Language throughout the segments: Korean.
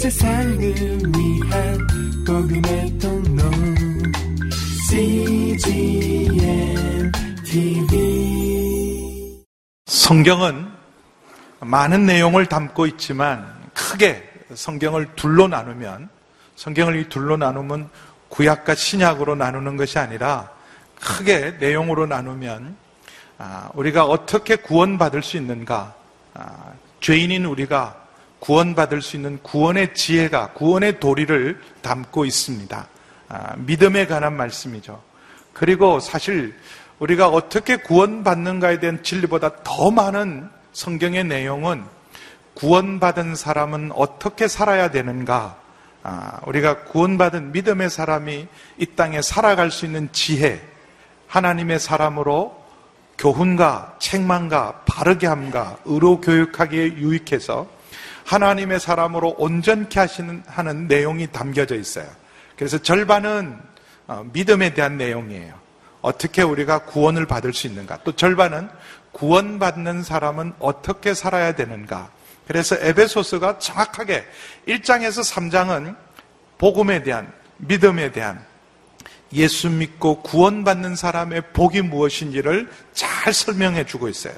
세상을 위한 복음의 통로. CGM TV 성경은 많은 내용을 담고 있지만 크게 성경을 둘로 나누면 성경을 이 둘로 나누면 구약과 신약으로 나누는 것이 아니라 크게 내용으로 나누면 아, 우리가 어떻게 구원받을 수 있는가? 아, 죄인인 우리가 구원받을 수 있는 구원의 지혜가 구원의 도리를 담고 있습니다. 아, 믿음에 관한 말씀이죠. 그리고 사실 우리가 어떻게 구원받는가에 대한 진리보다 더 많은 성경의 내용은 구원받은 사람은 어떻게 살아야 되는가, 아, 우리가 구원받은 믿음의 사람이 이 땅에 살아갈 수 있는 지혜, 하나님의 사람으로 교훈과 책망과 바르게 함과 의로 교육하기에 유익해서 하나님의 사람으로 온전케 하시는 하는 내용이 담겨져 있어요. 그래서 절반은 어, 믿음에 대한 내용이에요. 어떻게 우리가 구원을 받을 수 있는가? 또 절반은 구원받는 사람은 어떻게 살아야 되는가? 그래서 에베소스가 정확하게 1장에서 3장은 복음에 대한 믿음에 대한 예수 믿고 구원받는 사람의 복이 무엇인지를 잘 설명해 주고 있어요.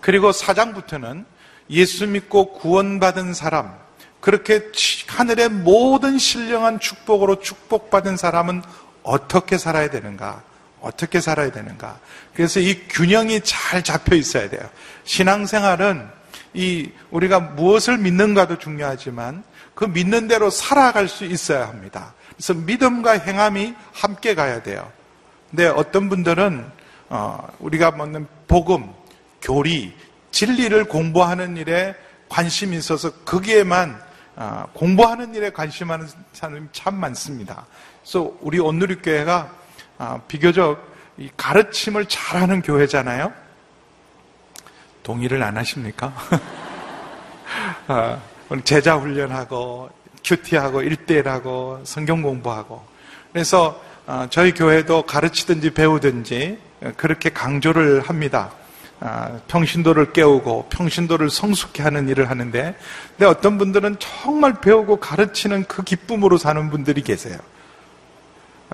그리고 사장부터는 예수 믿고 구원받은 사람, 그렇게 하늘의 모든 신령한 축복으로 축복받은 사람은 어떻게 살아야 되는가? 어떻게 살아야 되는가? 그래서 이 균형이 잘 잡혀 있어야 돼요. 신앙생활은 이 우리가 무엇을 믿는가도 중요하지만 그 믿는 대로 살아갈 수 있어야 합니다. 그래서 믿음과 행함이 함께 가야 돼요. 근데 어떤 분들은 어, 우리가 먹는 복음, 교리, 진리를 공부하는 일에 관심이 있어서 거기에만 어, 공부하는 일에 관심하는 사람이 참 많습니다. 그래서 우리 온누리교회가 어, 비교적 가르침을 잘하는 교회잖아요. 동의를 안 하십니까? 제자 훈련하고 큐티하고 일대일하고 성경 공부하고 그래서 어, 저희 교회도 가르치든지 배우든지 그렇게 강조를 합니다. 아, 평신도를 깨우고 평신도를 성숙케 하는 일을 하는데 근데 어떤 분들은 정말 배우고 가르치는 그 기쁨으로 사는 분들이 계세요.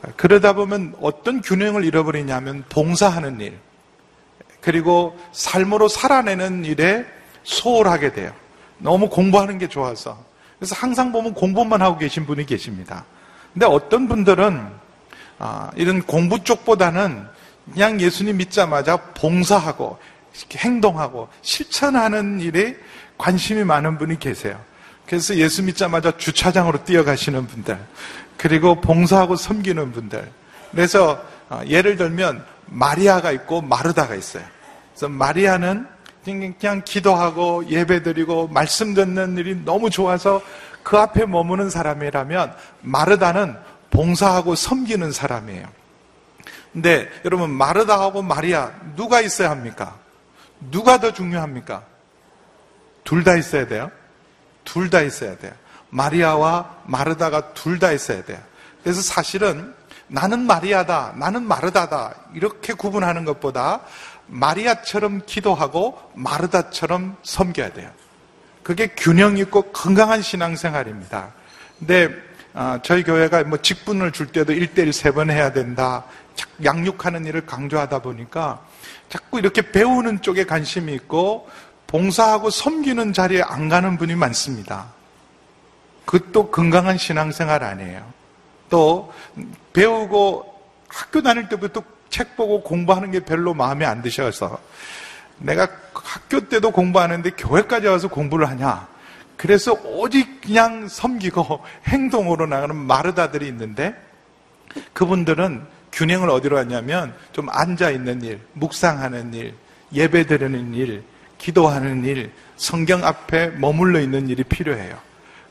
아, 그러다 보면 어떤 균형을 잃어버리냐면 봉사하는 일 그리고 삶으로 살아내는 일에 소홀하게 돼요. 너무 공부하는 게 좋아서 그래서 항상 보면 공부만 하고 계신 분이 계십니다. 근데 어떤 분들은 아, 이런 공부 쪽보다는 그냥 예수님 믿자마자 봉사하고 행동하고 실천하는 일에 관심이 많은 분이 계세요. 그래서 예수 믿자마자 주차장으로 뛰어가시는 분들, 그리고 봉사하고 섬기는 분들. 그래서 아, 예를 들면 마리아가 있고 마르다가 있어요. 그래서 마리아는 그냥 기도하고 예배드리고 말씀 듣는 일이 너무 좋아서 그 앞에 머무는 사람이라면 마르다는 봉사하고 섬기는 사람이에요. 근데 여러분 마르다하고 마리아 누가 있어야 합니까? 누가 더 중요합니까? 둘 다 있어야 돼요. 둘 다 있어야 돼요. 마리아와 마르다가 둘 다 있어야 돼요. 그래서 사실은 나는 마리아다, 나는 마르다다 이렇게 구분하는 것보다 마리아처럼 기도하고 마르다처럼 섬겨야 돼요. 그게 균형 있고 건강한 신앙생활입니다. 근데 어, 저희 교회가 뭐 직분을 줄 때도 1대1 세번 해야 된다. 양육하는 일을 강조하다 보니까 자꾸 이렇게 배우는 쪽에 관심이 있고 봉사하고 섬기는 자리에 안 가는 분이 많습니다. 그것도 건강한 신앙생활 아니에요. 또 배우고 학교 다닐 때부터 책 보고 공부하는 게 별로 마음에 안 드셔서 내가 학교 때도 공부하는데 교회까지 와서 공부를 하냐. 그래서 오직 그냥 섬기고 행동으로 나가는 마르다들이 있는데 그분들은 균형을 어디로 하냐면 좀 앉아 있는 일, 묵상하는 일, 예배 드리는 일, 기도하는 일, 성경 앞에 머물러 있는 일이 필요해요.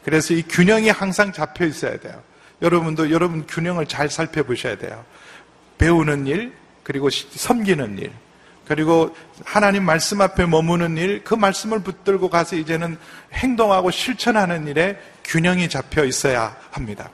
그래서 이 균형이 항상 잡혀 있어야 돼요. 여러분도 여러분 균형을 잘 살펴보셔야 돼요. 배우는 일, 그리고 섬기는 일, 그리고 하나님 말씀 앞에 머무는 일, 그 말씀을 붙들고 가서 이제는 행동하고 실천하는 일에 균형이 잡혀 있어야 합니다.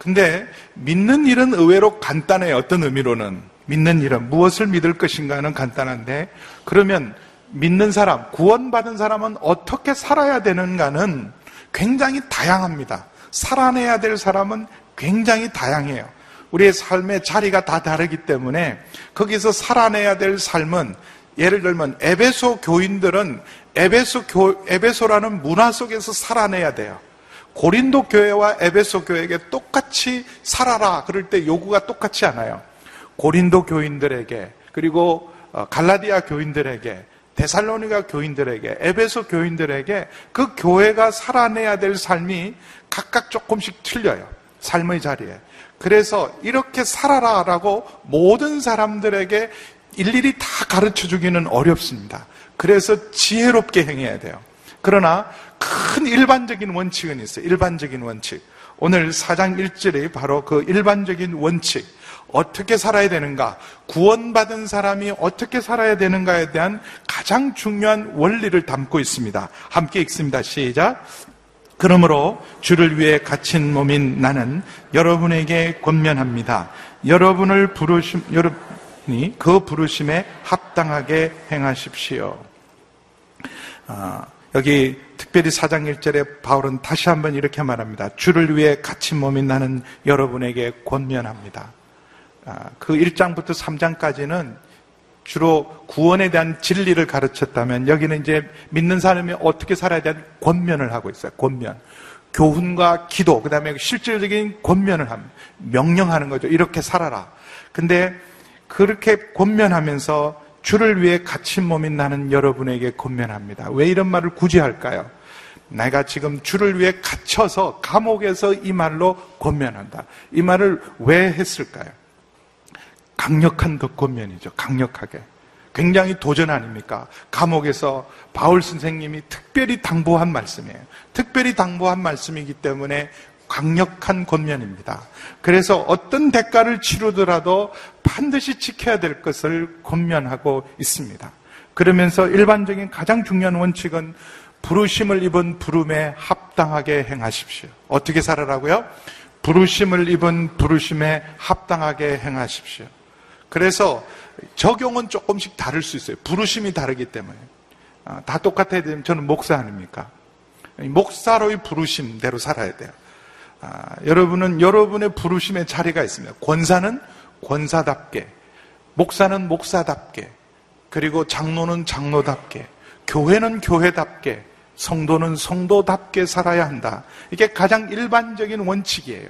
근데 믿는 일은 의외로 간단해요. 어떤 의미로는. 믿는 일은 무엇을 믿을 것인가는 간단한데 그러면 믿는 사람, 구원받은 사람은 어떻게 살아야 되는가는 굉장히 다양합니다. 살아내야 될 사람은 굉장히 다양해요. 우리의 삶의 자리가 다 다르기 때문에 거기서 살아내야 될 삶은 예를 들면 에베소 교인들은 에베소 교, 에베소라는 문화 속에서 살아내야 돼요. 고린도 교회와 에베소 교회에게 똑같이 살아라 그럴 때 요구가 똑같지 않아요. 고린도 교인들에게 그리고 어, 갈라디아 교인들에게 데살로니가 교인들에게 에베소 교인들에게 그 교회가 살아내야 될 삶이 각각 조금씩 틀려요. 삶의 자리에. 그래서 이렇게 살아라라고 모든 사람들에게 일일이 다 가르쳐 주기는 어렵습니다. 그래서 지혜롭게 행해야 돼요. 그러나 큰 일반적인 원칙은 있어요. 일반적인 원칙. 오늘 4장 1절에 바로 그 일반적인 원칙. 어떻게 살아야 되는가? 구원받은 사람이 어떻게 살아야 되는가에 대한 가장 중요한 원리를 담고 있습니다. 함께 읽습니다. 시작. 그러므로 주를 위해 갇힌 몸인 나는 여러분에게 권면합니다. 여러분을 부르심, 여러분이 그 부르심에 합당하게 행하십시오. 아, 여기 특별히 4장 1절에 바울은 다시 한번 이렇게 말합니다. 주를 위해 갇힌 몸인 나는 여러분에게 권면합니다. 아, 그 1장부터 3장까지는 주로 구원에 대한 진리를 가르쳤다면 여기는 이제 믿는 사람이 어떻게 살아야 되는 권면을 하고 있어요. 권면. 교훈과 기도, 그 다음에 실질적인 권면을 합니다. 명령하는 거죠. 이렇게 살아라. 근데 그렇게 권면하면서 주를 위해 갇힌 몸인 나는 여러분에게 권면합니다. 왜 이런 말을 굳이 할까요? 내가 지금 주를 위해 갇혀서 감옥에서 이 말로 권면한다. 이 말을 왜 했을까요? 강력한 덕권면이죠. 강력하게. 굉장히 도전 아닙니까? 감옥에서 바울 선생님이 특별히 당부한 말씀이에요. 특별히 당부한 말씀이기 때문에 강력한 권면입니다. 그래서 어떤 대가를 치르더라도 반드시 지켜야 될 것을 권면하고 있습니다. 그러면서 일반적인 가장 중요한 원칙은 부르심을 입은 부름에 합당하게 행하십시오. 어떻게 살아라고요? 부르심을 입은 부르심에 합당하게 행하십시오. 그래서 적용은 조금씩 다를 수 있어요. 부르심이 다르기 때문에. 아, 다 똑같아야 되면 저는 목사 아닙니까? 목사로의 부르심대로 살아야 돼요. 아, 여러분은 여러분의 부르심의 자리가 있습니다. 권사는 권사답게, 목사는 목사답게, 그리고 장로는 장로답게, 교회는 교회답게, 성도는 성도답게 살아야 한다. 이게 가장 일반적인 원칙이에요.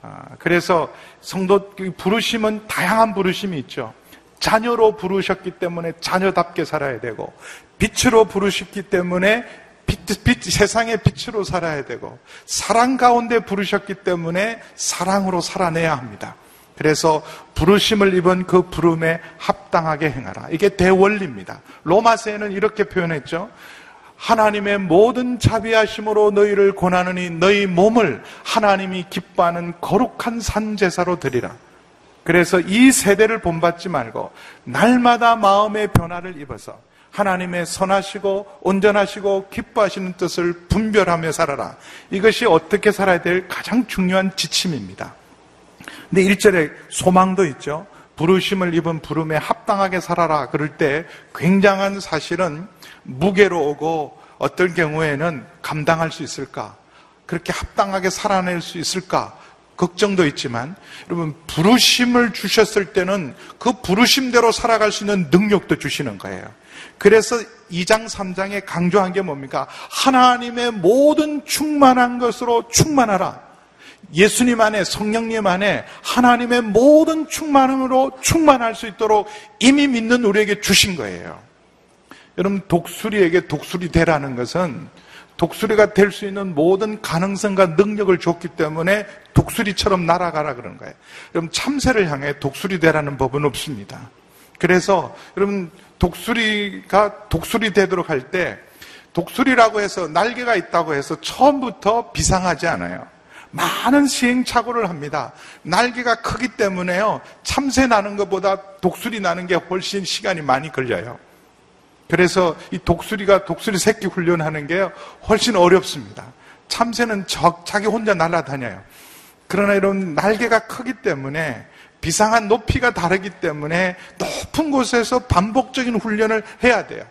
아, 그래서 성도 부르심은 다양한 부르심이 있죠. 자녀로 부르셨기 때문에 자녀답게 살아야 되고 빛으로 부르셨기 때문에 빛, 빛, 세상의 빛으로 살아야 되고 사랑 가운데 부르셨기 때문에 사랑으로 살아내야 합니다. 그래서 부르심을 입은 그 부름에 합당하게 행하라. 이게 대원리입니다. 로마서에는 이렇게 표현했죠. 하나님의 모든 자비하심으로 너희를 권하느니 너희 몸을 하나님이 기뻐하는 거룩한 산제사로 드리라. 그래서 이 세대를 본받지 말고 날마다 마음의 변화를 입어서 하나님의 선하시고 온전하시고 기뻐하시는 뜻을 분별하며 살아라. 이것이 어떻게 살아야 될 가장 중요한 지침입니다. 근데 1절에 소망도 있죠. 부르심을 입은 부름에 합당하게 살아라. 그럴 때 굉장한 사실은 무게로 오고 어떤 경우에는 감당할 수 있을까? 그렇게 합당하게 살아낼 수 있을까? 걱정도 있지만 여러분 부르심을 주셨을 때는 그 부르심대로 살아갈 수 있는 능력도 주시는 거예요. 그래서 2장 3장에 강조한 게 뭡니까? 하나님의 모든 충만한 것으로 충만하라. 예수님 안에 성령님 안에 하나님의 모든 충만함으로 충만할 수 있도록 이미 믿는 우리에게 주신 거예요. 여러분 독수리에게 독수리 되라는 것은 독수리가 될 수 있는 모든 가능성과 능력을 줬기 때문에 독수리처럼 날아가라 그런 거예요. 여러분 참새를 향해 독수리 되라는 법은 없습니다. 그래서 여러분 독수리가 독수리 되도록 할 때 독수리라고 해서 날개가 있다고 해서 처음부터 비상하지 않아요. 많은 시행착오를 합니다. 날개가 크기 때문에요. 참새 나는 것보다 독수리 나는 게 훨씬 시간이 많이 걸려요. 그래서 이 독수리가 독수리 새끼 훈련하는 게 훨씬 어렵습니다. 참새는 저, 자기 혼자 날아다녀요. 그러나 이런 날개가 크기 때문에 비상한 높이가 다르기 때문에 높은 곳에서 반복적인 훈련을 해야 돼요.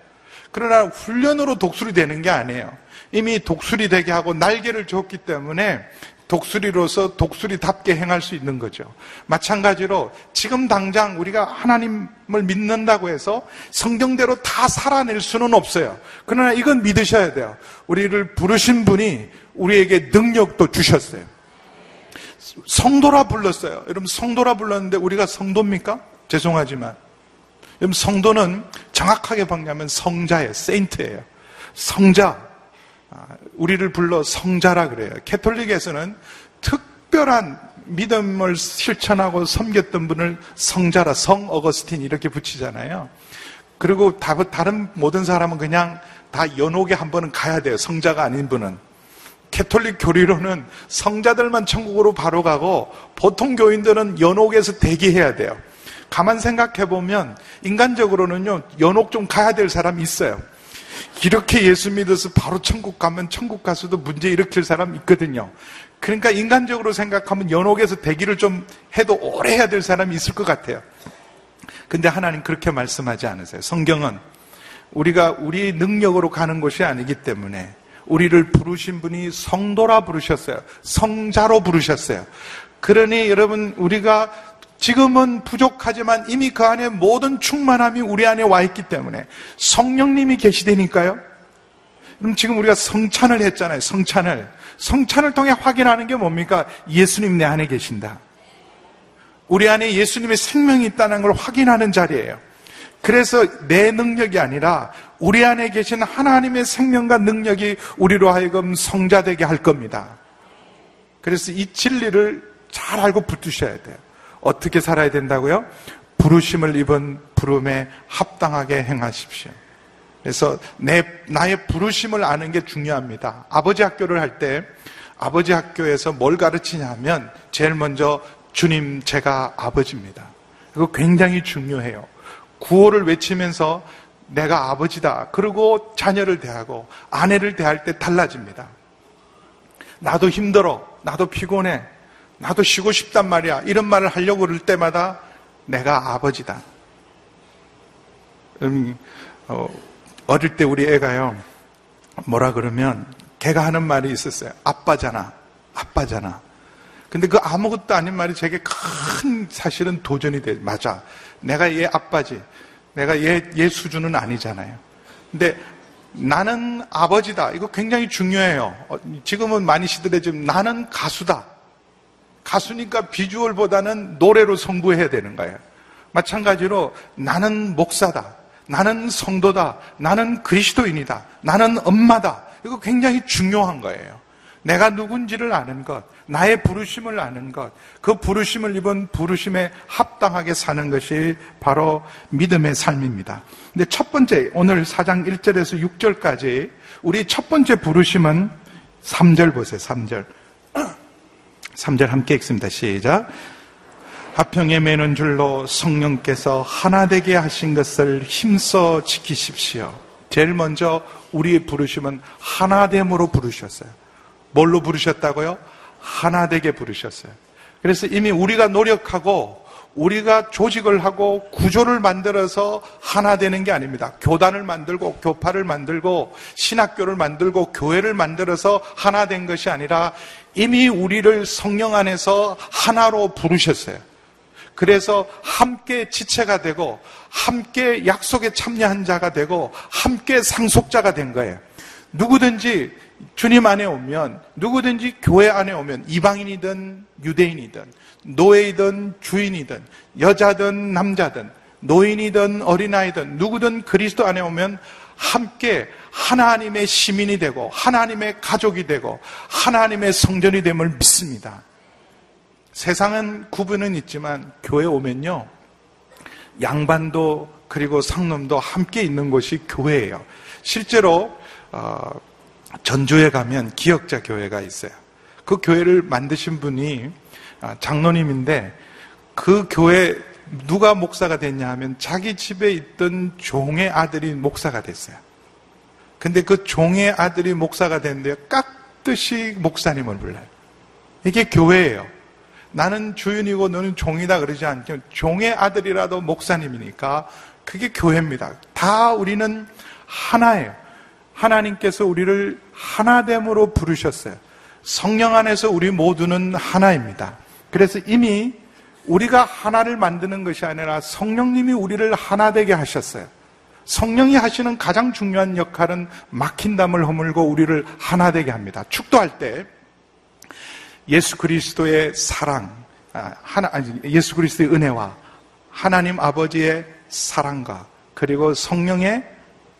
그러나 훈련으로 독수리 되는 게 아니에요. 이미 독수리 되게 하고 날개를 줬기 때문에 독수리로서 독수리답게 행할 수 있는 거죠. 마찬가지로 지금 당장 우리가 하나님을 믿는다고 해서 성경대로 다 살아낼 수는 없어요. 그러나 이건 믿으셔야 돼요. 우리를 부르신 분이 우리에게 능력도 주셨어요. 성도라 불렀어요. 여러분 성도라 불렀는데 우리가 성도입니까? 죄송하지만 여러분 성도는 정확하게 박냐면 성자예요. 세인트예요. 성자. 아, 우리를 불러 성자라 그래요. 캐톨릭에서는 특별한 믿음을 실천하고 섬겼던 분을 성자라 성 어거스틴 이렇게 붙이잖아요. 그리고 다른 모든 사람은 그냥 다 연옥에 한 번은 가야 돼요. 성자가 아닌 분은. 캐톨릭 교리로는 성자들만 천국으로 바로 가고 보통 교인들은 연옥에서 대기해야 돼요. 가만 생각해 보면 인간적으로는요 연옥 좀 가야 될 사람이 있어요. 이렇게 예수 믿어서 바로 천국 가면 천국 가서도 문제 일으킬 사람 있거든요. 그러니까 인간적으로 생각하면 연옥에서 대기를 좀 해도 오래 해야 될 사람이 있을 것 같아요. 근데 하나님 그렇게 말씀하지 않으세요. 성경은 우리가 우리 능력으로 가는 것이 아니기 때문에 우리를 부르신 분이 성도라 부르셨어요. 성자로 부르셨어요. 그러니 여러분 우리가 지금은 부족하지만 이미 그 안에 모든 충만함이 우리 안에 와 있기 때문에 성령님이 계시되니까요. 그럼 지금 우리가 성찬을 했잖아요. 성찬을. 성찬을 통해 확인하는 게 뭡니까? 예수님 내 안에 계신다. 우리 안에 예수님의 생명이 있다는 걸 확인하는 자리예요. 그래서 내 능력이 아니라 우리 안에 계신 하나님의 생명과 능력이 우리로 하여금 성자되게 할 겁니다. 그래서 이 진리를 잘 알고 붙드셔야 돼요. 어떻게 살아야 된다고요? 부르심을 입은 부름에 합당하게 행하십시오. 그래서 내, 나의 부르심을 아는 게 중요합니다. 아버지 학교를 할 때 아버지 학교에서 뭘 가르치냐 하면 제일 먼저 주님, 제가 아버지입니다. 이거 굉장히 중요해요. 구호를 외치면서 내가 아버지다. 그리고 자녀를 대하고 아내를 대할 때 달라집니다. 나도 힘들어. 나도 피곤해. 나도 쉬고 싶단 말이야. 이런 말을 하려고 그럴 때마다 내가 아버지다. 음, 어, 어릴 때 우리 애가요, 뭐라 그러면 걔가 하는 말이 있었어요. 아빠잖아. 아빠잖아. 근데 그 아무것도 아닌 말이 제게 큰 사실은 도전이 돼. 맞아. 내가 얘 아빠지. 내가 얘, 얘 수준은 아니잖아요. 근데 나는 아버지다. 이거 굉장히 중요해요. 어, 지금은 많이 시들해지면 나는 가수다. 가수니까 비주얼보다는 노래로 성부해야 되는 거예요. 마찬가지로 나는 목사다. 나는 성도다. 나는 그리스도인이다. 나는 엄마다. 이거 굉장히 중요한 거예요. 내가 누군지를 아는 것, 나의 부르심을 아는 것, 그 부르심을 입은 부르심에 합당하게 사는 것이 바로 믿음의 삶입니다. 근데 첫 번째, 오늘 4장 1절에서 6절까지 우리 첫 번째 부르심은 3절 보세요, 3절. 3절 함께 읽습니다. 시작. 화평에 매는 줄로 성령께서 하나 되게 하신 것을 힘써 지키십시오. 제일 먼저 우리의 부르심은 하나됨으로 부르셨어요. 뭘로 부르셨다고요? 하나 되게 부르셨어요. 그래서 이미 우리가 노력하고 우리가 조직을 하고 구조를 만들어서 하나 되는 게 아닙니다. 교단을 만들고 교파를 만들고 신학교를 만들고 교회를 만들어서 하나 된 것이 아니라 이미 우리를 성령 안에서 하나로 부르셨어요. 그래서 함께 지체가 되고 함께 약속에 참여한 자가 되고 함께 상속자가 된 거예요. 누구든지 주님 안에 오면 누구든지 교회 안에 오면 이방인이든 유대인이든 노예이든 주인이든 여자든 남자든 노인이든 어린아이든 누구든 그리스도 안에 오면 함께 하나님의 시민이 되고 하나님의 가족이 되고 하나님의 성전이 됨을 믿습니다. 세상은 구분은 있지만 교회 오면요. 양반도 그리고 상놈도 함께 있는 곳이 교회예요. 실제로 어, 전주에 가면 기억자 교회가 있어요. 그 교회를 만드신 분이 아, 장로님인데 그 교회 누가 목사가 됐냐 하면 자기 집에 있던 종의 아들이 목사가 됐어요. 근데 그 종의 아들이 목사가 됐는데 깍듯이 목사님을 불러요. 이게 교회예요. 나는 주인이고 너는 종이다 그러지 않죠. 종의 아들이라도 목사님이니까 그게 교회입니다. 다 우리는 하나예요. 하나님께서 우리를 하나됨으로 부르셨어요. 성령 안에서 우리 모두는 하나입니다. 그래서 이미 우리가 하나를 만드는 것이 아니라 성령님이 우리를 하나 되게 하셨어요. 성령이 하시는 가장 중요한 역할은 막힌 담을 허물고 우리를 하나 되게 합니다. 축도할 때 예수 그리스도의 사랑, 아, 하나, 아니, 예수 그리스도의 은혜와 하나님 아버지의 사랑과 그리고 성령의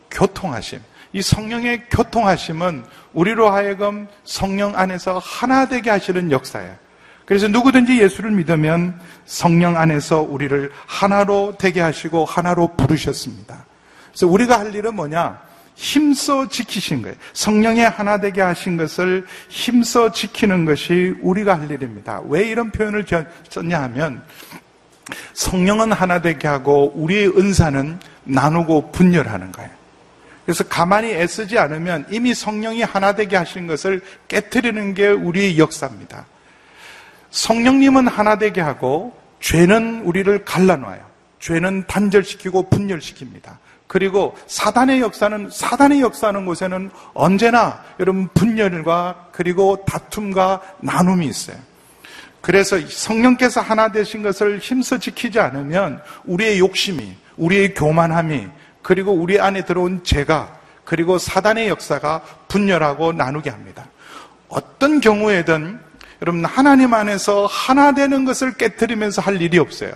교통하심. 이 성령의 교통하심은 우리로 하여금 성령 안에서 하나 되게 하시는 역사예요. 그래서 누구든지 예수를 믿으면 성령 안에서 우리를 하나로 되게 하시고 하나로 부르셨습니다. 그래서 우리가 할 일은 뭐냐? 힘써 지키신 거예요. 성령의 하나 되게 하신 것을 힘써 지키는 것이 우리가 할 일입니다. 왜 이런 표현을 썼냐 하면 성령은 하나 되게 하고 우리의 은사는 나누고 분열하는 거예요. 그래서 가만히 애쓰지 않으면 이미 성령이 하나 되게 하신 것을 깨뜨리는 게 우리의 역사입니다. 성령님은 하나 되게 하고 죄는 우리를 갈라놔요. 죄는 단절시키고 분열시킵니다. 그리고 사단의 역사는 사단의 역사하는 곳에는 언제나 여러분 분열과 그리고 다툼과 나눔이 있어요. 그래서 성령께서 하나 되신 것을 힘써 지키지 않으면 우리의 욕심이, 우리의 교만함이, 그리고 우리 안에 들어온 죄가, 그리고 사단의 역사가 분열하고 나누게 합니다. 어떤 경우에든 여러분 하나님 안에서 하나 되는 것을 깨뜨리면서 할 일이 없어요.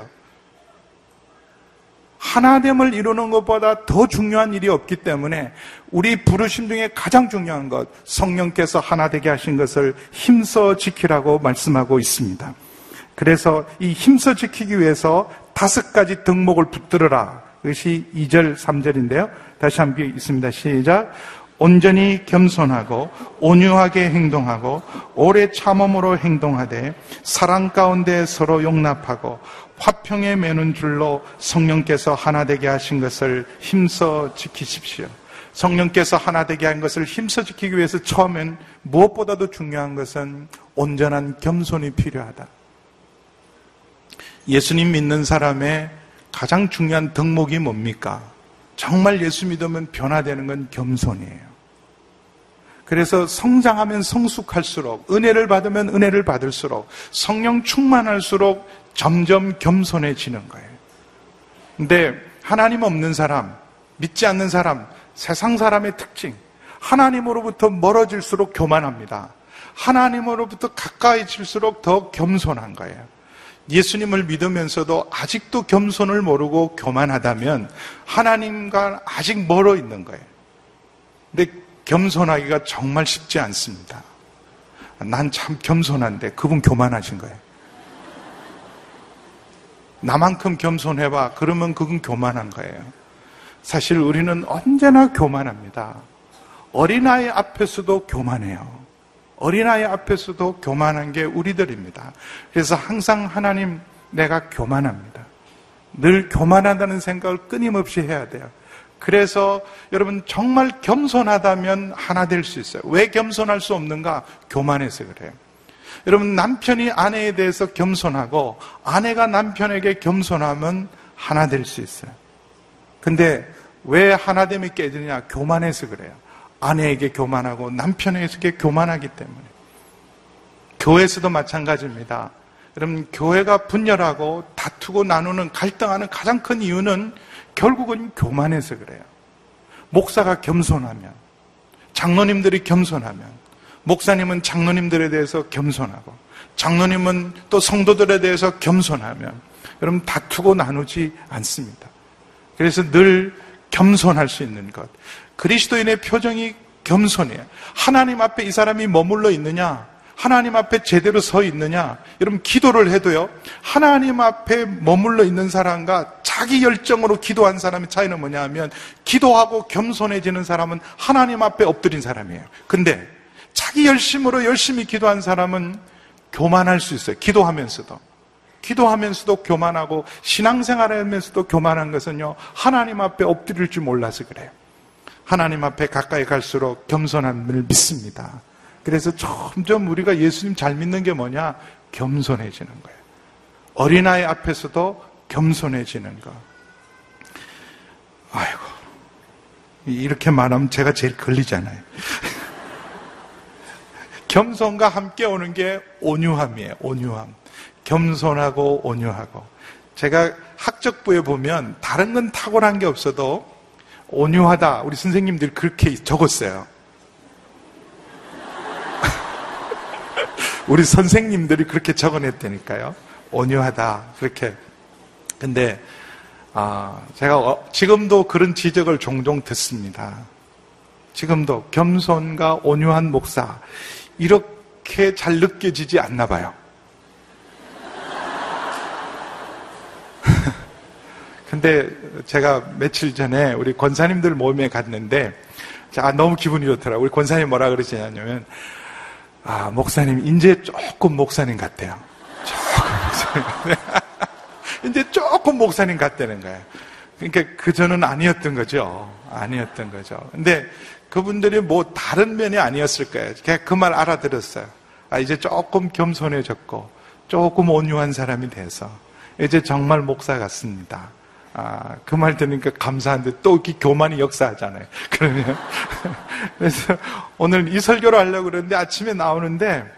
하나됨을 이루는 것보다 더 중요한 일이 없기 때문에 우리 부르심 중에 가장 중요한 것 성령께서 하나 되게 하신 것을 힘써 지키라고 말씀하고 있습니다. 그래서 이 힘써 지키기 위해서 다섯 가지 덕목을 붙들어라. 그것이 2절, 3절인데요. 다시 한번 있습니다. 시작. 온전히 겸손하고 온유하게 행동하고 오래 참음으로 행동하되 사랑 가운데 서로 용납하고 화평에 매는 줄로 성령께서 하나 되게 하신 것을 힘써 지키십시오. 성령께서 하나 되게 한 것을 힘써 지키기 위해서 처음엔 무엇보다도 중요한 것은 온전한 겸손이 필요하다. 예수님 믿는 사람의 가장 중요한 덕목이 뭡니까? 정말 예수 믿으면 변화되는 건 겸손이에요. 그래서 성장하면 성숙할수록, 은혜를 받으면 은혜를 받을수록, 성령 충만할수록 점점 겸손해지는 거예요. 근데 하나님 없는 사람, 믿지 않는 사람, 세상 사람의 특징, 하나님으로부터 멀어질수록 교만합니다. 하나님으로부터 가까이질수록 더 겸손한 거예요. 예수님을 믿으면서도 아직도 겸손을 모르고 교만하다면 하나님과 아직 멀어 있는 거예요. 근데 겸손하기가 정말 쉽지 않습니다. 난 참 겸손한데 그분 교만하신 거예요. 나만큼 겸손해봐. 그러면 그건 교만한 거예요. 사실 우리는 언제나 교만합니다. 어린아이 앞에서도 교만해요. 어린아이 앞에서도 교만한 게 우리들입니다. 그래서 항상 하나님, 내가 교만합니다. 늘 교만하다는 생각을 끊임없이 해야 돼요. 그래서 여러분 정말 겸손하다면 하나 될 수 있어요. 왜 겸손할 수 없는가? 교만해서 그래요. 여러분 남편이 아내에 대해서 겸손하고 아내가 남편에게 겸손하면 하나 될 수 있어요. 근데 왜 하나됨이 깨지냐? 교만해서 그래요. 아내에게 교만하고 남편에게 교만하기 때문에. 교회에서도 마찬가지입니다. 여러분 교회가 분열하고 다투고 나누는 갈등하는 가장 큰 이유는 결국은 교만해서 그래요. 목사가 겸손하면 장로님들이 겸손하면 목사님은 장로님들에 대해서 겸손하고 장로님은 또 성도들에 대해서 겸손하면 여러분 다투고 나누지 않습니다. 그래서 늘 겸손할 수 있는 것. 그리스도인의 표정이 겸손해요. 하나님 앞에 이 사람이 머물러 있느냐? 하나님 앞에 제대로 서 있느냐? 여러분 기도를 해도요. 하나님 앞에 머물러 있는 사람과 자기 열정으로 기도한 사람의 차이는 뭐냐 하면 기도하고 겸손해지는 사람은 하나님 앞에 엎드린 사람이에요. 근데 자기 열심으로 열심히 기도한 사람은 교만할 수 있어요. 기도하면서도. 기도하면서도 교만하고 신앙생활 하면서도 교만한 것은요, 하나님 앞에 엎드릴 줄 몰라서 그래요. 하나님 앞에 가까이 갈수록 겸손함을 믿습니다. 그래서 점점 우리가 예수님 잘 믿는 게 뭐냐? 겸손해지는 거예요. 어린아이 앞에서도 겸손해지는 거. 아이고. 이렇게 말하면 제가 제일 걸리잖아요. 겸손과 함께 오는 게 온유함이에요. 온유함. 겸손하고 온유하고. 제가 학적부에 보면 다른 건 탁월한 게 없어도 온유하다. 우리 선생님들이 그렇게 적었어요. 우리 선생님들이 그렇게 적어냈다니까요. 온유하다. 그렇게. 근데, 아, 제가 어, 지금도 그런 지적을 종종 듣습니다. 지금도 겸손과 온유한 목사. 이렇게 잘 느껴지지 않나 봐요. 근데 제가 며칠 전에 우리 권사님들 모임에 갔는데, 자, 너무 기분이 좋더라고요. 우리 권사님 뭐라 그러시냐면, 아, 목사님, 이제 조금 목사님 같대요. 조금 목사님 같대요. 이제 조금 목사님 같다는 거예요. 그러니까 그전은 아니었던 거죠. 아니었던 거죠. 근데 그분들이 뭐 다른 면이 아니었을 거예요. 그냥 그 말 알아들었어요. 아, 이제 조금 겸손해졌고, 조금 온유한 사람이 돼서, 이제 정말 목사 같습니다. 아, 그 말 들으니까 감사한데 또 이렇게 교만이 역사하잖아요. 그러면. 그래서 오늘 이 설교를 하려고 그러는데 아침에 나오는데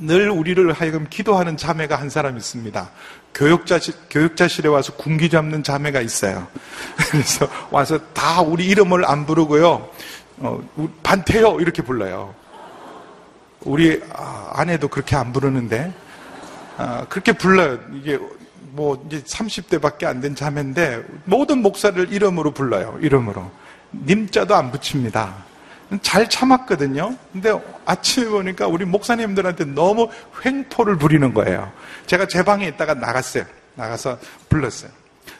늘 우리를 하여금 기도하는 자매가 한 사람 있습니다. 교육자실, 교육자실에 와서 군기 잡는 자매가 있어요. 그래서 와서 다 우리 이름을 안 부르고요. 어, 반태요! 이렇게 불러요. 우리 아, 아내도 그렇게 안 부르는데, 아, 그렇게 불러요. 이게 뭐 이제 30대밖에 안 된 자매인데 모든 목사를 이름으로 불러요. 이름으로. 님자도 안 붙입니다. 잘 참았거든요. 근데 아침에 보니까 우리 목사님들한테 너무 횡포를 부리는 거예요. 제가 제 방에 있다가 나갔어요. 나가서 불렀어요.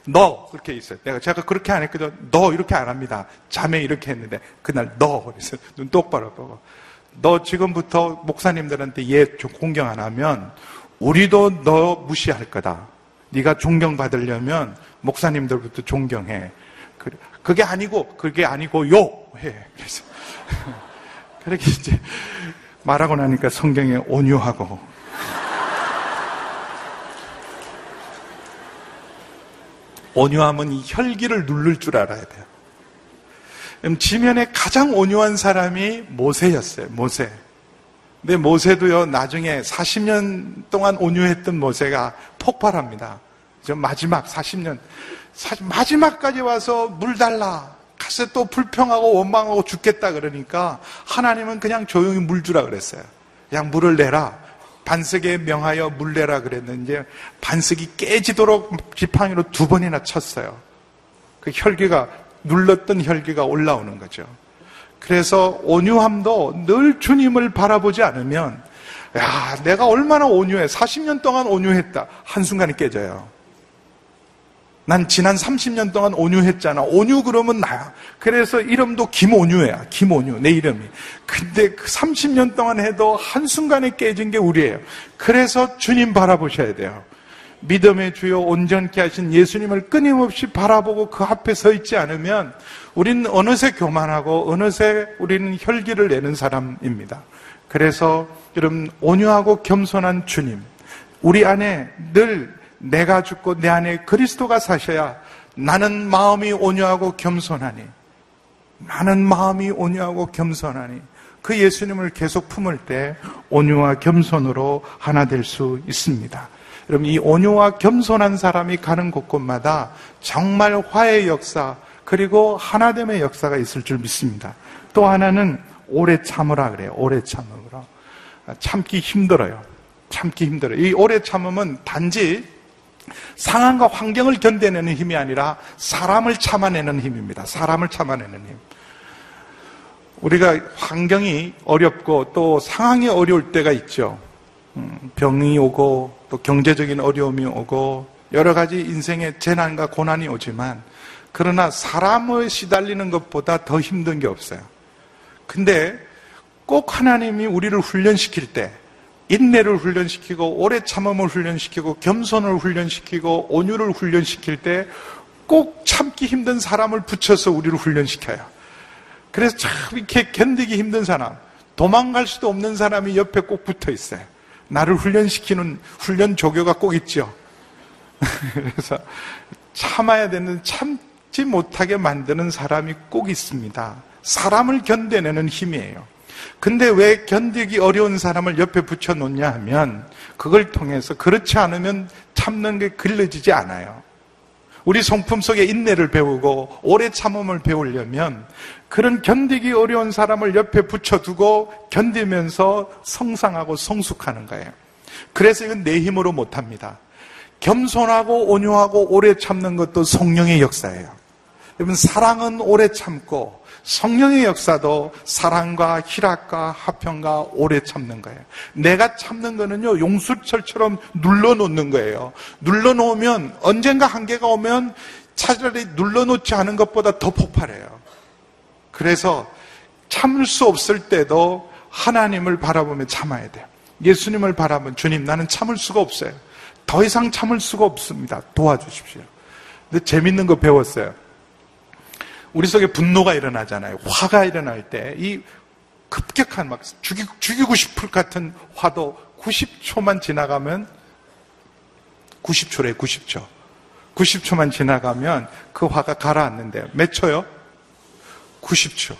너 그렇게 있어요. 내가 제가 그렇게 안 했거든. 너 이렇게 안 합니다. 자매 이렇게 했는데 그날 너 그래서 눈 똑바로 보고 너 지금부터 목사님들한테 얘 공경 안 하면 우리도 너 무시할 거다. 네가 존경받으려면 목사님들부터 존경해. 그게 아니고 그게 아니고 요 해. 그래서 그렇게 이제 말하고 나니까 성경에 온유하고 온유함은 이 혈기를 누를 줄 알아야 돼요. 지면에 가장 온유한 사람이 모세였어요. 모세. 근데 모세도요, 나중에 40년 동안 온유했던 모세가 폭발합니다. 저 마지막 40년, 마지막까지 와서 물 달라. 가서 또 불평하고 원망하고 죽겠다 그러니까 하나님은 그냥 조용히 물 주라 그랬어요. 그냥 물을 내라. 반석에 명하여 물 내라 그랬는데 반석이 깨지도록 지팡이로 두 번이나 쳤어요. 그 혈기가 눌렀던 혈기가 올라오는 거죠. 그래서 온유함도 늘 주님을 바라보지 않으면 야, 내가 얼마나 온유해. 40년 동안 온유했다. 한순간에 깨져요. 난 지난 30년 동안 온유했잖아. 온유 그러면 나야. 그래서 이름도 김온유야. 김온유. 내 이름이. 근데 그 30년 동안 해도 한순간에 깨진 게 우리예요. 그래서 주님 바라보셔야 돼요. 믿음의 주요 온전케 하신 예수님을 끊임없이 바라보고 그 앞에 서 있지 않으면 우리는 어느새 교만하고 어느새 우리는 혈기를 내는 사람입니다. 그래서 여러분 온유하고 겸손한 주님 우리 안에 늘 내가 죽고 내 안에 그리스도가 사셔야 나는 마음이 온유하고 겸손하니 나는 마음이 온유하고 겸손하니 그 예수님을 계속 품을 때 온유와 겸손으로 하나 될 수 있습니다. 여러분 이 온유와 겸손한 사람이 가는 곳곳마다 정말 화해 역사 그리고 하나됨의 역사가 있을 줄 믿습니다. 또 하나는 오래 참으라 그래요. 오래 참으라. 참기 힘들어요. 참기 힘들어요. 이 오래 참음은 단지 상황과 환경을 견뎌내는 힘이 아니라 사람을 참아내는 힘입니다. 사람을 참아내는 힘. 우리가 환경이 어렵고 또 상황이 어려울 때가 있죠. 음, 병이 오고 또 경제적인 어려움이 오고 여러 가지 인생의 재난과 고난이 오지만 그러나 사람을 시달리는 것보다 더 힘든 게 없어요. 근데 꼭 하나님이 우리를 훈련시킬 때 인내를 훈련시키고 오래 참음을 훈련시키고 겸손을 훈련시키고 온유를 훈련시킬 때 꼭 참기 힘든 사람을 붙여서 우리를 훈련시켜요. 그래서 참 이렇게 견디기 힘든 사람, 도망갈 수도 없는 사람이 옆에 꼭 붙어 있어요. 나를 훈련시키는 훈련 조교가 꼭 있죠. 그래서 참아야 되는 참지 못하게 만드는 사람이 꼭 있습니다. 사람을 견뎌내는 힘이에요. 근데 왜 견디기 어려운 사람을 옆에 붙여놓냐 하면 그걸 통해서 그렇지 않으면 참는 게 길러지지 않아요. 우리 성품 속에 인내를 배우고 오래 참음을 배우려면 그런 견디기 어려운 사람을 옆에 붙여두고 견디면서 성상하고 성숙하는 거예요. 그래서 이건 내 힘으로 못합니다. 겸손하고 온유하고 오래 참는 것도 성령의 역사예요. 여러분 사랑은 오래 참고 성령의 역사도 사랑과 희락과 화평과 오래 참는 거예요. 내가 참는 거는요, 용수철처럼 눌러놓는 거예요. 눌러놓으면 언젠가 한계가 오면 차라리 눌러놓지 않은 것보다 더 폭발해요. 그래서 참을 수 없을 때도 하나님을 바라보며 참아야 돼요. 예수님을 바라보면 주님 나는 참을 수가 없어요. 더 이상 참을 수가 없습니다. 도와주십시오. 근데 재밌는 거 배웠어요. 우리 속에 분노가 일어나잖아요. 화가 일어날 때 이 급격한 막 죽이, 죽이고 싶을 같은 화도 90초만 지나가면 90초래 90초. 90초만 지나가면 그 화가 가라앉는데요. 몇 초요? 90초.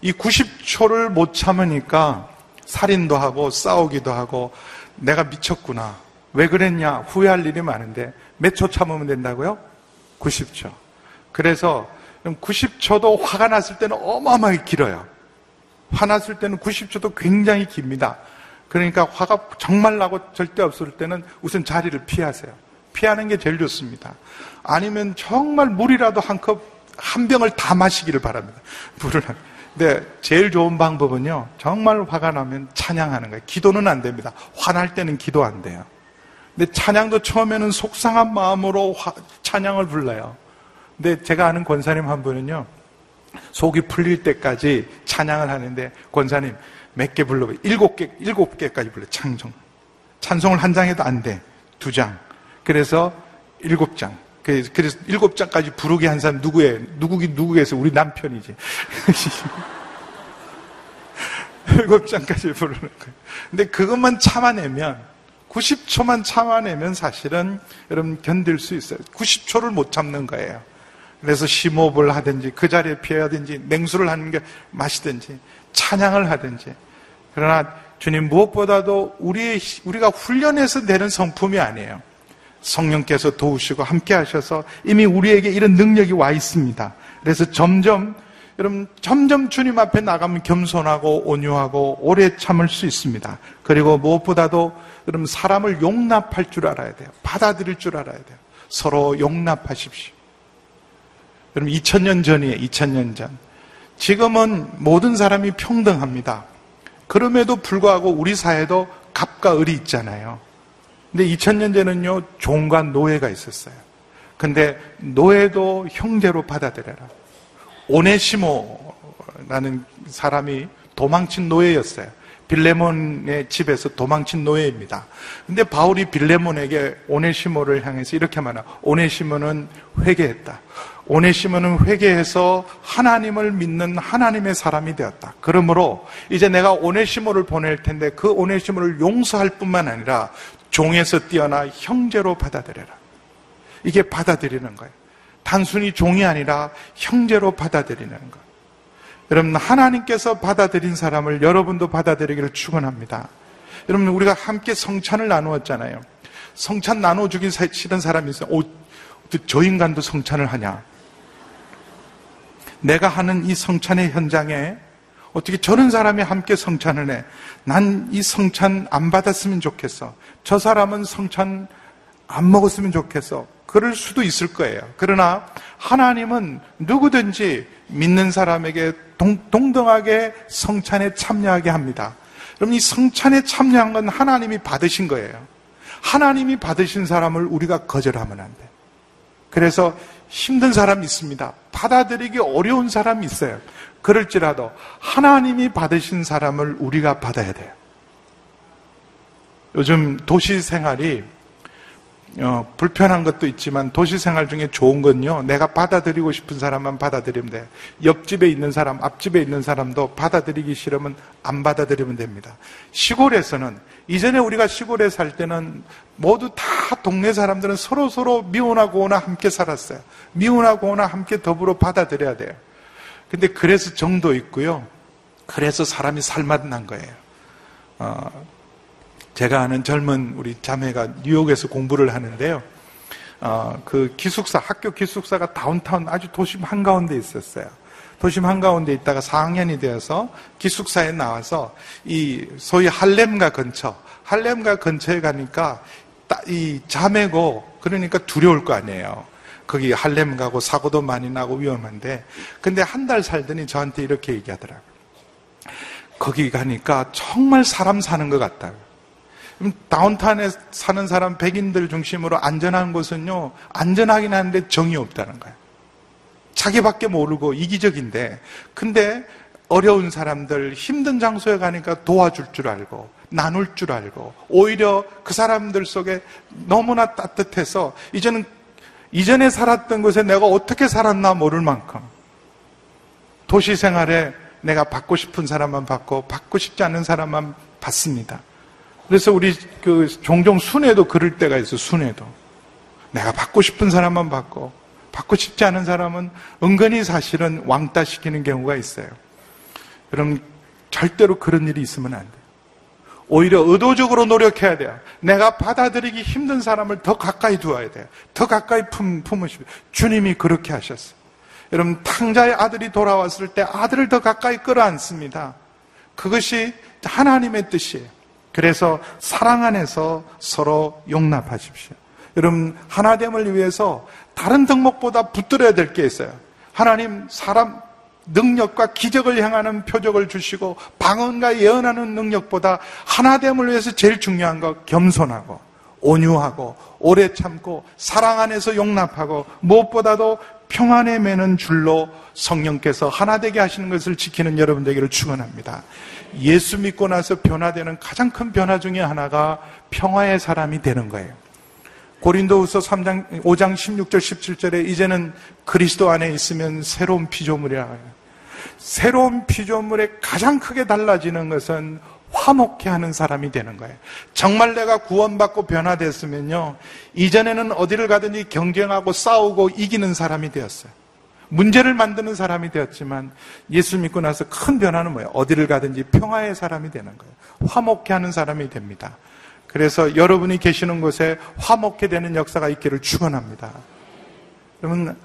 이 90초를 못 참으니까 살인도 하고 싸우기도 하고 내가 미쳤구나. 왜 그랬냐? 후회할 일이 많은데 몇 초 참으면 된다고요? 90초. 그래서 90초도 화가 났을 때는 어마어마하게 길어요. 화났을 때는 90초도 굉장히 깁니다. 그러니까 화가 정말 나고 절대 없을 때는 우선 자리를 피하세요. 피하는 게 제일 좋습니다. 아니면 정말 물이라도 한 컵, 한 병을 다 마시기를 바랍니다. 물을. 근데 제일 좋은 방법은요, 정말 화가 나면 찬양하는 거예요. 기도는 안 됩니다. 화날 때는 기도 안 돼요. 근데 찬양도 처음에는 속상한 마음으로 화, 찬양을 불러요. 근데 제가 아는 권사님 한 분은요, 속이 풀릴 때까지 찬양을 하는데, 권사님 몇 개 불러봐요. 일곱 개, 일곱 개까지 불러요. 찬송. 찬송을 한 장에도 안 돼. 두 장. 그래서 일곱 장. 그, 그래서 일곱 장까지 부르게 한 사람 누구예요? 누구기, 누구겠어? 우리 남편이지. 일곱 장까지 부르는 거예요. 근데 그것만 참아내면 90초만 참아내면 사실은 여러분 견딜 수 있어요. 90초를 못 참는 거예요. 그래서 심호흡을 하든지 그 자리에 피하든지 냉수를 하는 게 마시든지 찬양을 하든지 그러나 주님 무엇보다도 우리 우리가 훈련해서 되는 성품이 아니에요. 성령께서 도우시고 함께 하셔서 이미 우리에게 이런 능력이 와 있습니다. 그래서 점점 여러분 점점 주님 앞에 나가면 겸손하고 온유하고 오래 참을 수 있습니다. 그리고 무엇보다도 여러분 사람을 용납할 줄 알아야 돼요. 받아들일 줄 알아야 돼요. 서로 용납하십시오. 여러분 2000년 전이에요. 2000년 전. 지금은 모든 사람이 평등합니다. 그럼에도 불구하고 우리 사회도 갑과 을이 있잖아요. 근데 2000년 전에는요, 종과 노예가 있었어요. 근데 노예도 형제로 받아들여라. 오네시모라는 사람이 도망친 노예였어요. 빌레몬의 집에서 도망친 노예입니다. 근데 바울이 빌레몬에게 오네시모를 향해서 이렇게 말하 오네시모는 회개했다. 오네시모는 회개해서 하나님을 믿는 하나님의 사람이 되었다. 그러므로 이제 내가 오네시모를 보낼 텐데 그 오네시모를 용서할 뿐만 아니라 종에서 뛰어나 형제로 받아들여라. 이게 받아들이는 거예요. 단순히 종이 아니라 형제로 받아들이는 것. 여러분 하나님께서 받아들인 사람을 여러분도 받아들이기를 축원합니다. 여러분 우리가 함께 성찬을 나누었잖아요. 성찬 나눠주기 싫은 사람이 있어요. 오, 저 인간도 성찬을 하냐? 내가 하는 이 성찬의 현장에 어떻게 저런 사람이 함께 성찬을 해? 난 이 성찬 안 받았으면 좋겠어. 저 사람은 성찬 안 먹었으면 좋겠어. 그럴 수도 있을 거예요. 그러나 하나님은 누구든지 믿는 사람에게 동, 동등하게 성찬에 참여하게 합니다. 그럼 이 성찬에 참여한 건 하나님이 받으신 거예요. 하나님이 받으신 사람을 우리가 거절하면 안 돼. 그래서 힘든 사람이 있습니다. 받아들이기 어려운 사람이 있어요. 그럴지라도 하나님이 받으신 사람을 우리가 받아야 돼요. 요즘 도시 생활이 어, 불편한 것도 있지만 도시 생활 중에 좋은 건요. 내가 받아들이고 싶은 사람만 받아들이면 돼. 옆집에 있는 사람, 앞집에 있는 사람도 받아들이기 싫으면 안 받아들이면 됩니다. 시골에서는 이전에 우리가 시골에 살 때는 모두 다 동네 사람들은 서로 서로 미우나 고나 함께 살았어요. 미우나 고나 함께 더불어 받아들여야 돼요. 근데 그래서 정도 있고요. 그래서 사람이 살맛 난 거예요. 어, 제가 아는 젊은 우리 자매가 뉴욕에서 공부를 하는데요. 어, 그 기숙사, 학교 기숙사가 다운타운 아주 도심 한가운데 있었어요. 도심 한가운데 있다가 4학년이 되어서 기숙사에 나와서 이 소위 할렘가 근처, 할렘가 근처에 가니까 이 자매고 그러니까 두려울 거 아니에요. 거기 할렘 가고 사고도 많이 나고 위험한데 근데 한 달 살더니 저한테 이렇게 얘기하더라고요. 거기 가니까 정말 사람 사는 것 같다. 다운타운에 사는 사람 백인들 중심으로 안전한 곳은요 안전하긴 한데 정이 없다는 거예요. 자기밖에 모르고 이기적인데 근데 어려운 사람들 힘든 장소에 가니까 도와줄 줄 알고 나눌 줄 알고 오히려 그 사람들 속에 너무나 따뜻해서 이제는 이전에 살았던 곳에 내가 어떻게 살았나 모를 만큼 도시 생활에 내가 받고 싶은 사람만 받고 받고 싶지 않은 사람만 받습니다. 그래서 우리 그 종종 순회도 그럴 때가 있어 순회도 내가 받고 싶은 사람만 받고 받고 싶지 않은 사람은 은근히 사실은 왕따 시키는 경우가 있어요. 그럼 절대로 그런 일이 있으면 안 돼요. 오히려 의도적으로 노력해야 돼요. 내가 받아들이기 힘든 사람을 더 가까이 두어야 돼요. 더 가까이 품, 품으시고. 주님이 그렇게 하셨어요. 여러분, 탕자의 아들이 돌아왔을 때 아들을 더 가까이 끌어안습니다. 그것이 하나님의 뜻이에요. 그래서 사랑 안에서 서로 용납하십시오. 여러분, 하나됨을 위해서 다른 덕목보다 붙들어야 될 게 있어요. 하나님, 사람, 능력과 기적을 향하는 표적을 주시고 방언과 예언하는 능력보다 하나됨을 위해서 제일 중요한 거 겸손하고 온유하고 오래 참고 사랑 안에서 용납하고 무엇보다도 평안에 매는 줄로 성령께서 하나 되게 하시는 것을 지키는 여러분 되기를 축원합니다. 예수 믿고 나서 변화되는 가장 큰 변화 중에 하나가 평화의 사람이 되는 거예요. 고린도후서 3장 5장 16절 17절에 이제는 그리스도 안에 있으면 새로운 피조물이라 새로운 피조물에 가장 크게 달라지는 것은 화목해 하는 사람이 되는 거예요. 정말 내가 구원받고 변화됐으면요. 이전에는 어디를 가든지 경쟁하고 싸우고 이기는 사람이 되었어요. 문제를 만드는 사람이 되었지만 예수 믿고 나서 큰 변화는 뭐예요? 어디를 가든지 평화의 사람이 되는 거예요. 화목해 하는 사람이 됩니다. 그래서 여러분이 계시는 곳에 화목해 되는 역사가 있기를 축원합니다. 여러분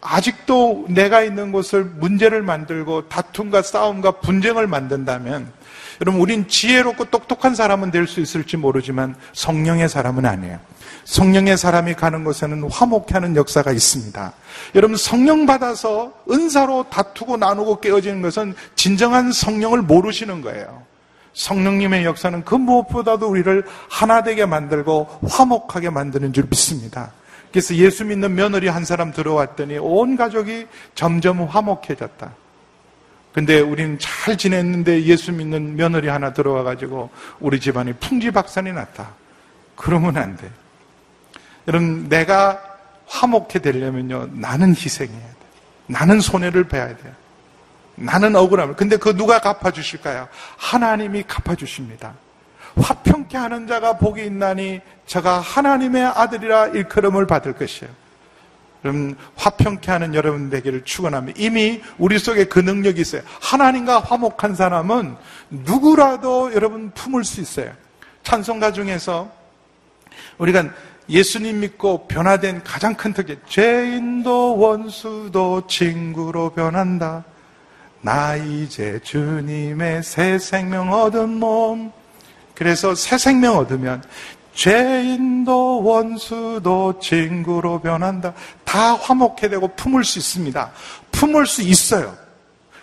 아직도 내가 있는 곳을 문제를 만들고 다툼과 싸움과 분쟁을 만든다면 여러분 우린 지혜롭고 똑똑한 사람은 될 수 있을지 모르지만 성령의 사람은 아니에요. 성령의 사람이 가는 곳에는 화목하는 역사가 있습니다. 여러분 성령 받아서 은사로 다투고 나누고 깨어지는 것은 진정한 성령을 모르시는 거예요. 성령님의 역사는 그 무엇보다도 우리를 하나 되게 만들고 화목하게 만드는 줄 믿습니다. 그래서 예수 믿는 며느리 한 사람 들어왔더니 온 가족이 점점 화목해졌다. 근데 우리는 잘 지냈는데 예수 믿는 며느리 하나 들어와가지고 우리 집안이 풍지박산이 났다. 그러면 안 돼. 여러분, 내가 화목해 되려면요, 나는 희생해야 돼. 나는 손해를 봐야 돼. 나는 억울함을. 근데 그 누가 갚아주실까요? 하나님이 갚아주십니다. 화평케 하는 자가 복이 있나니 저가 하나님의 아들이라 일컬음을 받을 것이에요. 여러분 화평케 하는 여러분 되기를 축원합니다. 이미 우리 속에 그 능력이 있어요. 하나님과 화목한 사람은 누구라도 여러분 품을 수 있어요. 찬송가 중에서 우리가 예수님 믿고 변화된 가장 큰 특징 죄인도 원수도 친구로 변한다. 나 이제 주님의 새 생명 얻은 몸 그래서 새 생명 얻으면 죄인도 원수도 친구로 변한다. 다 화목해 되고 품을 수 있습니다. 품을 수 있어요.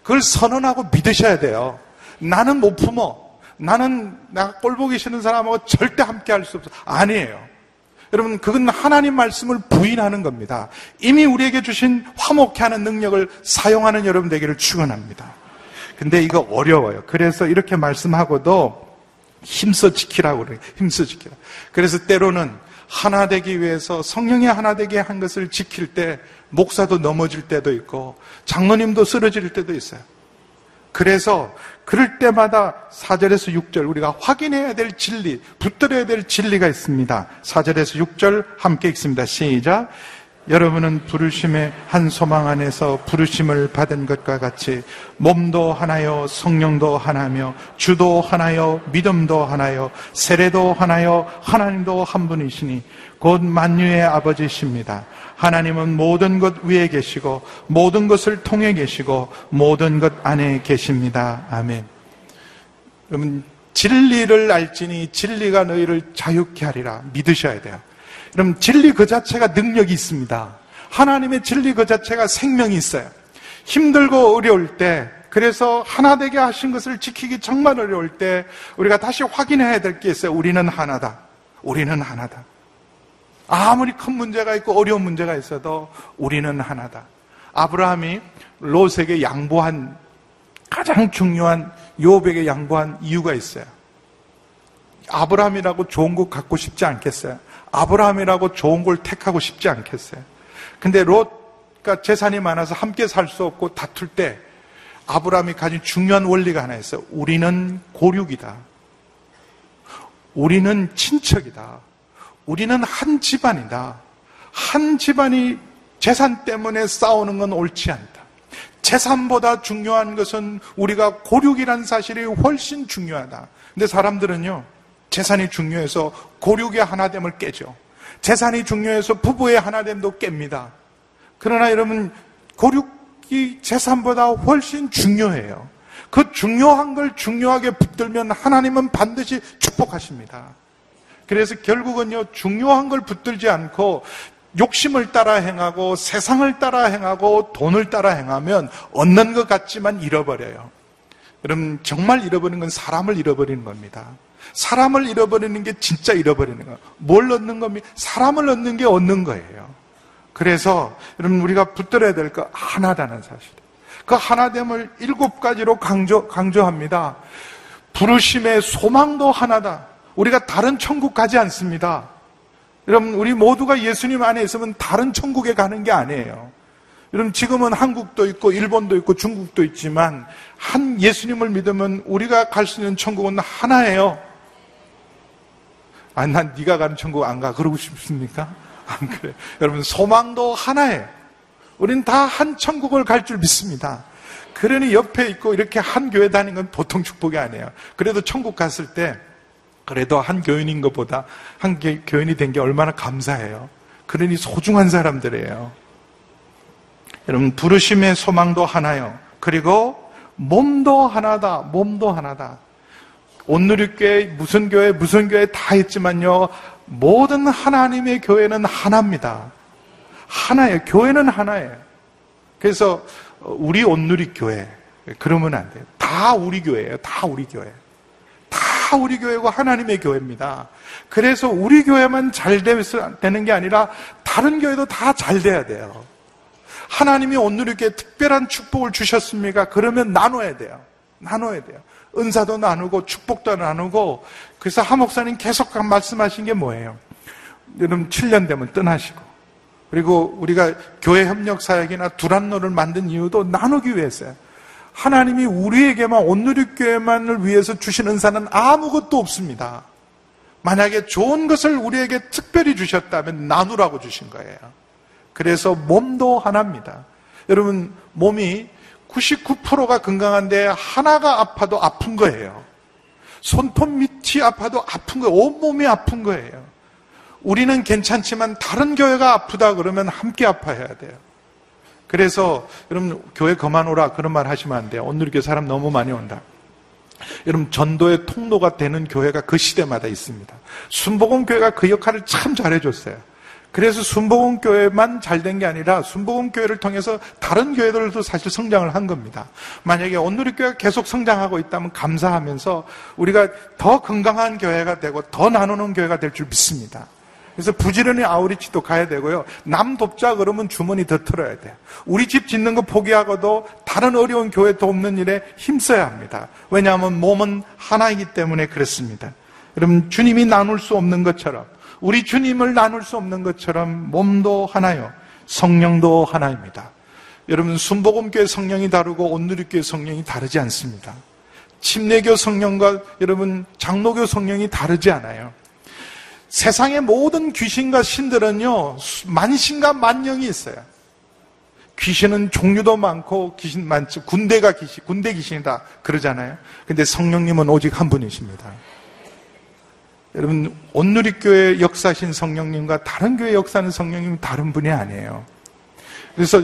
그걸 선언하고 믿으셔야 돼요. 나는 못 품어. 나는 나 꼴보기 싫은 사람하고 절대 함께 할 수 없어. 아니에요. 여러분, 그건 하나님 말씀을 부인하는 겁니다. 이미 우리에게 주신 화목해 하는 능력을 사용하는 여러분 되기를 축원합니다. 근데 이거 어려워요. 그래서 이렇게 말씀하고도 힘써 지키라고 그래요. 힘써 지키라. 그래서 때로는 하나 되기 위해서 성령이 하나 되게 한 것을 지킬 때 목사도 넘어질 때도 있고 장로님도 쓰러질 때도 있어요. 그래서 그럴 때마다 4절에서 6절 우리가 확인해야 될 진리, 붙들어야 될 진리가 있습니다. 4절에서 6절 함께 읽습니다. 시작. 여러분은 부르심의 한 소망 안에서 부르심을 받은 것과 같이 몸도 하나요, 성령도 하나며 주도 하나요, 믿음도 하나요, 세례도 하나요, 하나님도 한 분이시니 곧 만유의 아버지십니다. 하나님은 모든 것 위에 계시고 모든 것을 통해 계시고 모든 것 안에 계십니다. 아멘. 여러분 진리를 알지니 진리가 너희를 자유케 하리라 믿으셔야 돼요. 그럼 진리 그 자체가 능력이 있습니다. 하나님의 진리 그 자체가 생명이 있어요. 힘들고 어려울 때, 그래서 하나 되게 하신 것을 지키기 정말 어려울 때, 우리가 다시 확인해야 될 게 있어요. 우리는 하나다. 우리는 하나다. 아무리 큰 문제가 있고 어려운 문제가 있어도 우리는 하나다. 아브라함이 롯에게 양보한 가장 중요한 요백에 양보한 이유가 있어요. 아브라함이라고 좋은 것 갖고 싶지 않겠어요? 아브라함이라고 좋은 걸 택하고 싶지 않겠어요. 근데 롯가 재산이 많아서 함께 살 수 없고 다툴 때 아브라함이 가진 중요한 원리가 하나 있어요. 우리는 고륙이다. 우리는 친척이다. 우리는 한 집안이다. 한 집안이 재산 때문에 싸우는 건 옳지 않다. 재산보다 중요한 것은 우리가 고륙이라는 사실이 훨씬 중요하다. 근데 사람들은요, 재산이 중요해서 고륙의 하나됨을 깨죠. 재산이 중요해서 부부의 하나됨도 깹니다. 그러나 여러분, 고륙이 재산보다 훨씬 중요해요. 그 중요한 걸 중요하게 붙들면 하나님은 반드시 축복하십니다. 그래서 결국은요, 중요한 걸 붙들지 않고 욕심을 따라 행하고 세상을 따라 행하고 돈을 따라 행하면 얻는 것 같지만 잃어버려요. 여러분, 정말 잃어버리는 건 사람을 잃어버리는 겁니다. 사람을 잃어버리는 게 진짜 잃어버리는 거예요. 뭘 얻는 겁니까? 사람을 얻는 게 얻는 거예요. 그래서 여러분 우리가 붙들어야 될 거 하나다는 사실. 그 하나됨을 일곱 가지로 강조, 강조합니다. 부르심의 소망도 하나다. 우리가 다른 천국 가지 않습니다. 여러분, 우리 모두가 예수님 안에 있으면 다른 천국에 가는 게 아니에요. 여러분, 지금은 한국도 있고, 일본도 있고, 중국도 있지만, 한 예수님을 믿으면 우리가 갈 수 있는 천국은 하나예요. 아, 난 네가 가는 천국 안 가. 그러고 싶습니까? 안 그래. 여러분, 소망도 하나예요. 우린 다 한 천국을 갈 줄 믿습니다. 그러니 옆에 있고 이렇게 한 교회 다니는 건 보통 축복이 아니에요. 그래도 천국 갔을 때 그래도 한 교인인 것보다 한 교인이 된 게 얼마나 감사해요. 그러니 소중한 사람들이에요. 여러분, 부르심의 소망도 하나요. 그리고 몸도 하나다. 몸도 하나다. 온누리교회, 무슨 교회, 무슨 교회 다 있지만요. 모든 하나님의 교회는 하나입니다. 하나예요. 교회는 하나예요. 그래서 우리 온누리 교회 그러면 안 돼요. 다 우리 교회예요. 다 우리 교회. 다 우리 교회고 하나님의 교회입니다. 그래서 우리 교회만 잘 되는 게 아니라 다른 교회도 다 잘 돼야 돼요. 하나님이 온누리교회 특별한 축복을 주셨습니까? 그러면 나눠야 돼요. 나눠야 돼요. 은사도 나누고 축복도 나누고 그래서 하 목사님 계속 말씀하신 게 뭐예요? 여러분 7년 되면 떠나시고 그리고 우리가 교회 협력 사역이나 두란노를 만든 이유도 나누기 위해서요. 하나님이 우리에게만 온누리교회만을 위해서 주신 은사는 아무것도 없습니다. 만약에 좋은 것을 우리에게 특별히 주셨다면 나누라고 주신 거예요. 그래서 몸도 하나입니다. 여러분 몸이 99%가 건강한데 하나가 아파도 아픈 거예요. 손톱 밑이 아파도 아픈 거예요. 온몸이 아픈 거예요. 우리는 괜찮지만 다른 교회가 아프다 그러면 함께 아파해야 돼요. 그래서 여러분 교회 그만 오라 그런 말 하시면 안 돼요. 오늘 이렇게 사람 너무 많이 온다. 여러분 전도의 통로가 되는 교회가 그 시대마다 있습니다. 순복음 교회가 그 역할을 참 잘해줬어요. 그래서 순복음 교회만 잘 된 게 아니라 순복음 교회를 통해서 다른 교회들도 사실 성장을 한 겁니다. 만약에 온누리 교회가 계속 성장하고 있다면 감사하면서 우리가 더 건강한 교회가 되고 더 나누는 교회가 될 줄 믿습니다. 그래서 부지런히 아우리치도 가야 되고요. 남 돕자 그러면 주머니 더 틀어야 돼요. 우리 집 짓는 거 포기하고도 다른 어려운 교회 돕는 일에 힘써야 합니다. 왜냐하면 몸은 하나이기 때문에 그렇습니다. 여러분 주님이 나눌 수 없는 것처럼 우리 주님을 나눌 수 없는 것처럼 몸도 하나요. 성령도 하나입니다. 여러분 순복음교회 성령이 다르고 온누리교회 성령이 다르지 않습니다. 침례교 성령과 여러분 장로교 성령이 다르지 않아요. 세상의 모든 귀신과 신들은요, 만신과 만령이 있어요. 귀신은 종류도 많고 귀신 많죠. 군대가 귀신, 군대 귀신이다 그러잖아요. 근데 성령님은 오직 한 분이십니다. 여러분 온누리교회 역사신 성령님과 다른 교회 역사는 성령님은 다른 분이 아니에요. 그래서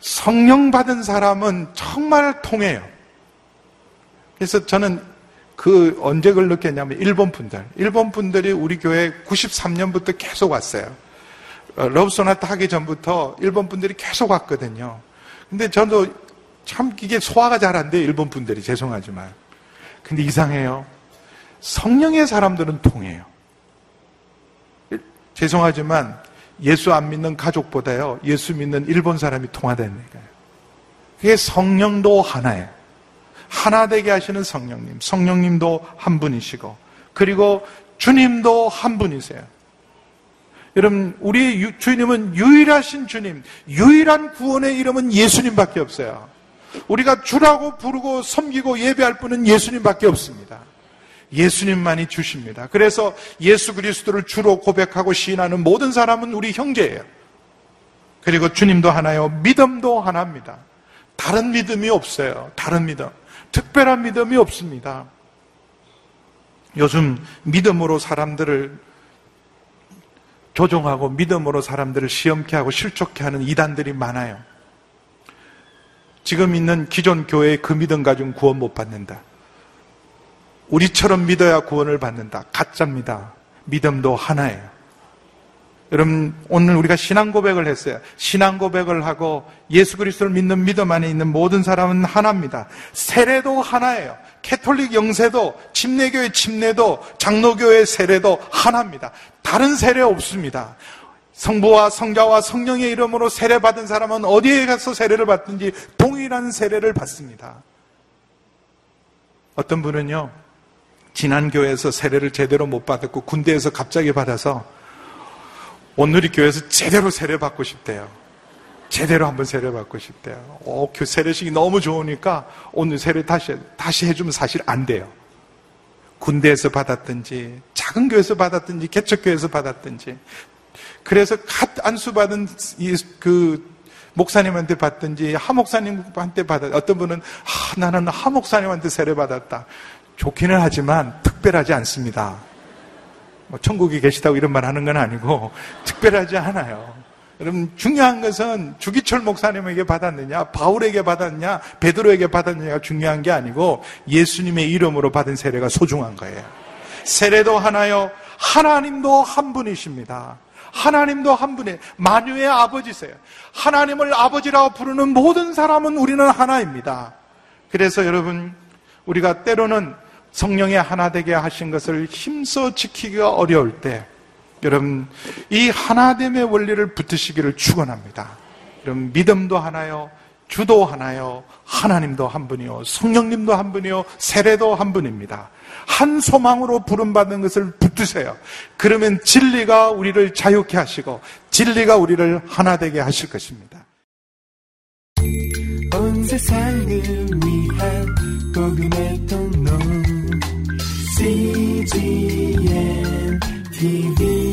성령 받은 사람은 정말 통해요. 그래서 저는 그 언제 그걸 느꼈냐면 일본 분들, 일본 분들이 우리 교회 93년부터 계속 왔어요. 어, 러브소나타 하기 전부터 일본 분들이 계속 왔거든요. 근데 저도 참 이게 소화가 잘 안 돼요. 일본 분들이 죄송하지만. 근데 이상해요. 성령의 사람들은 통해요. 죄송하지만 예수 안 믿는 가족보다요. 예수 믿는 일본 사람이 통하다는 거예요. 그게 성령도 하나예요. 하나 되게 하시는 성령님. 성령님도 한 분이시고 그리고 주님도 한 분이세요. 여러분, 우리 주님은 유일하신 주님, 유일한 구원의 이름은 예수님밖에 없어요. 우리가 주라고 부르고 섬기고 예배할 분은 예수님밖에 없습니다. 예수님만이 주십니다. 그래서 예수 그리스도를 주로 고백하고 시인하는 모든 사람은 우리 형제예요. 그리고 주님도 하나요. 믿음도 하나입니다. 다른 믿음이 없어요. 다른 믿음. 특별한 믿음이 없습니다. 요즘 믿음으로 사람들을 조종하고 믿음으로 사람들을 시험케 하고 실족케 하는 이단들이 많아요. 지금 있는 기존 교회의 그 믿음 가지고 구원 못 받는다. 우리처럼 믿어야 구원을 받는다. 가짜입니다. 믿음도 하나예요. 여러분, 오늘 우리가 신앙 고백을 했어요. 신앙 고백을 하고 예수 그리스도를 믿는 믿음 안에 있는 모든 사람은 하나입니다. 세례도 하나예요. 캐톨릭 영세도, 침례교회 침례도, 장로교회 세례도 하나입니다. 다른 세례 없습니다. 성부와 성자와 성령의 이름으로 세례받은 사람은 어디에 가서 세례를 받든지 동일한 세례를 받습니다. 어떤 분은요, 지난 교회에서 세례를 제대로 못 받았고 군대에서 갑자기 받아서 오늘 이 교회에서 제대로 세례 받고 싶대요. 제대로 한번 세례 받고 싶대요. 어, 그 세례식이 너무 좋으니까 오늘 세례 다시 다시 해주면 사실 안 돼요. 군대에서 받았든지 작은 교회에서 받았든지 개척교회에서 받았든지 그래서 갓 안수 받은 그 목사님한테 받든지 하 목사님한테 받았 어떤 분은 아, 나는 하 목사님한테 세례 받았다. 좋기는 하지만 특별하지 않습니다. 뭐 천국에 계시다고 이런 말 하는 건 아니고 특별하지 않아요. 여러분 중요한 것은 주기철 목사님에게 받았느냐, 바울에게 받았냐, 베드로에게 받았느냐가 중요한 게 아니고 예수님의 이름으로 받은 세례가 소중한 거예요. 세례도 하나요. 하나님도 한 분이십니다. 하나님도 한 분의 만유의 아버지세요. 하나님을 아버지라고 부르는 모든 사람은 우리는 하나입니다. 그래서 여러분 우리가 때로는 성령의 하나 되게 하신 것을 힘써 지키기가 어려울 때 여러분 이 하나됨의 원리를 붙으시기를 축원합니다. 여러분 믿음도 하나요, 주도 하나요, 하나님도 한 분이요, 성령님도 한 분이요, 세례도 한 분입니다. 한 소망으로 부름받는 것을 붙드세요. 그러면 진리가 우리를 자유케 하시고 진리가 우리를 하나 되게 하실 것입니다. 온 세상을 위한 복음의 통 TVN TV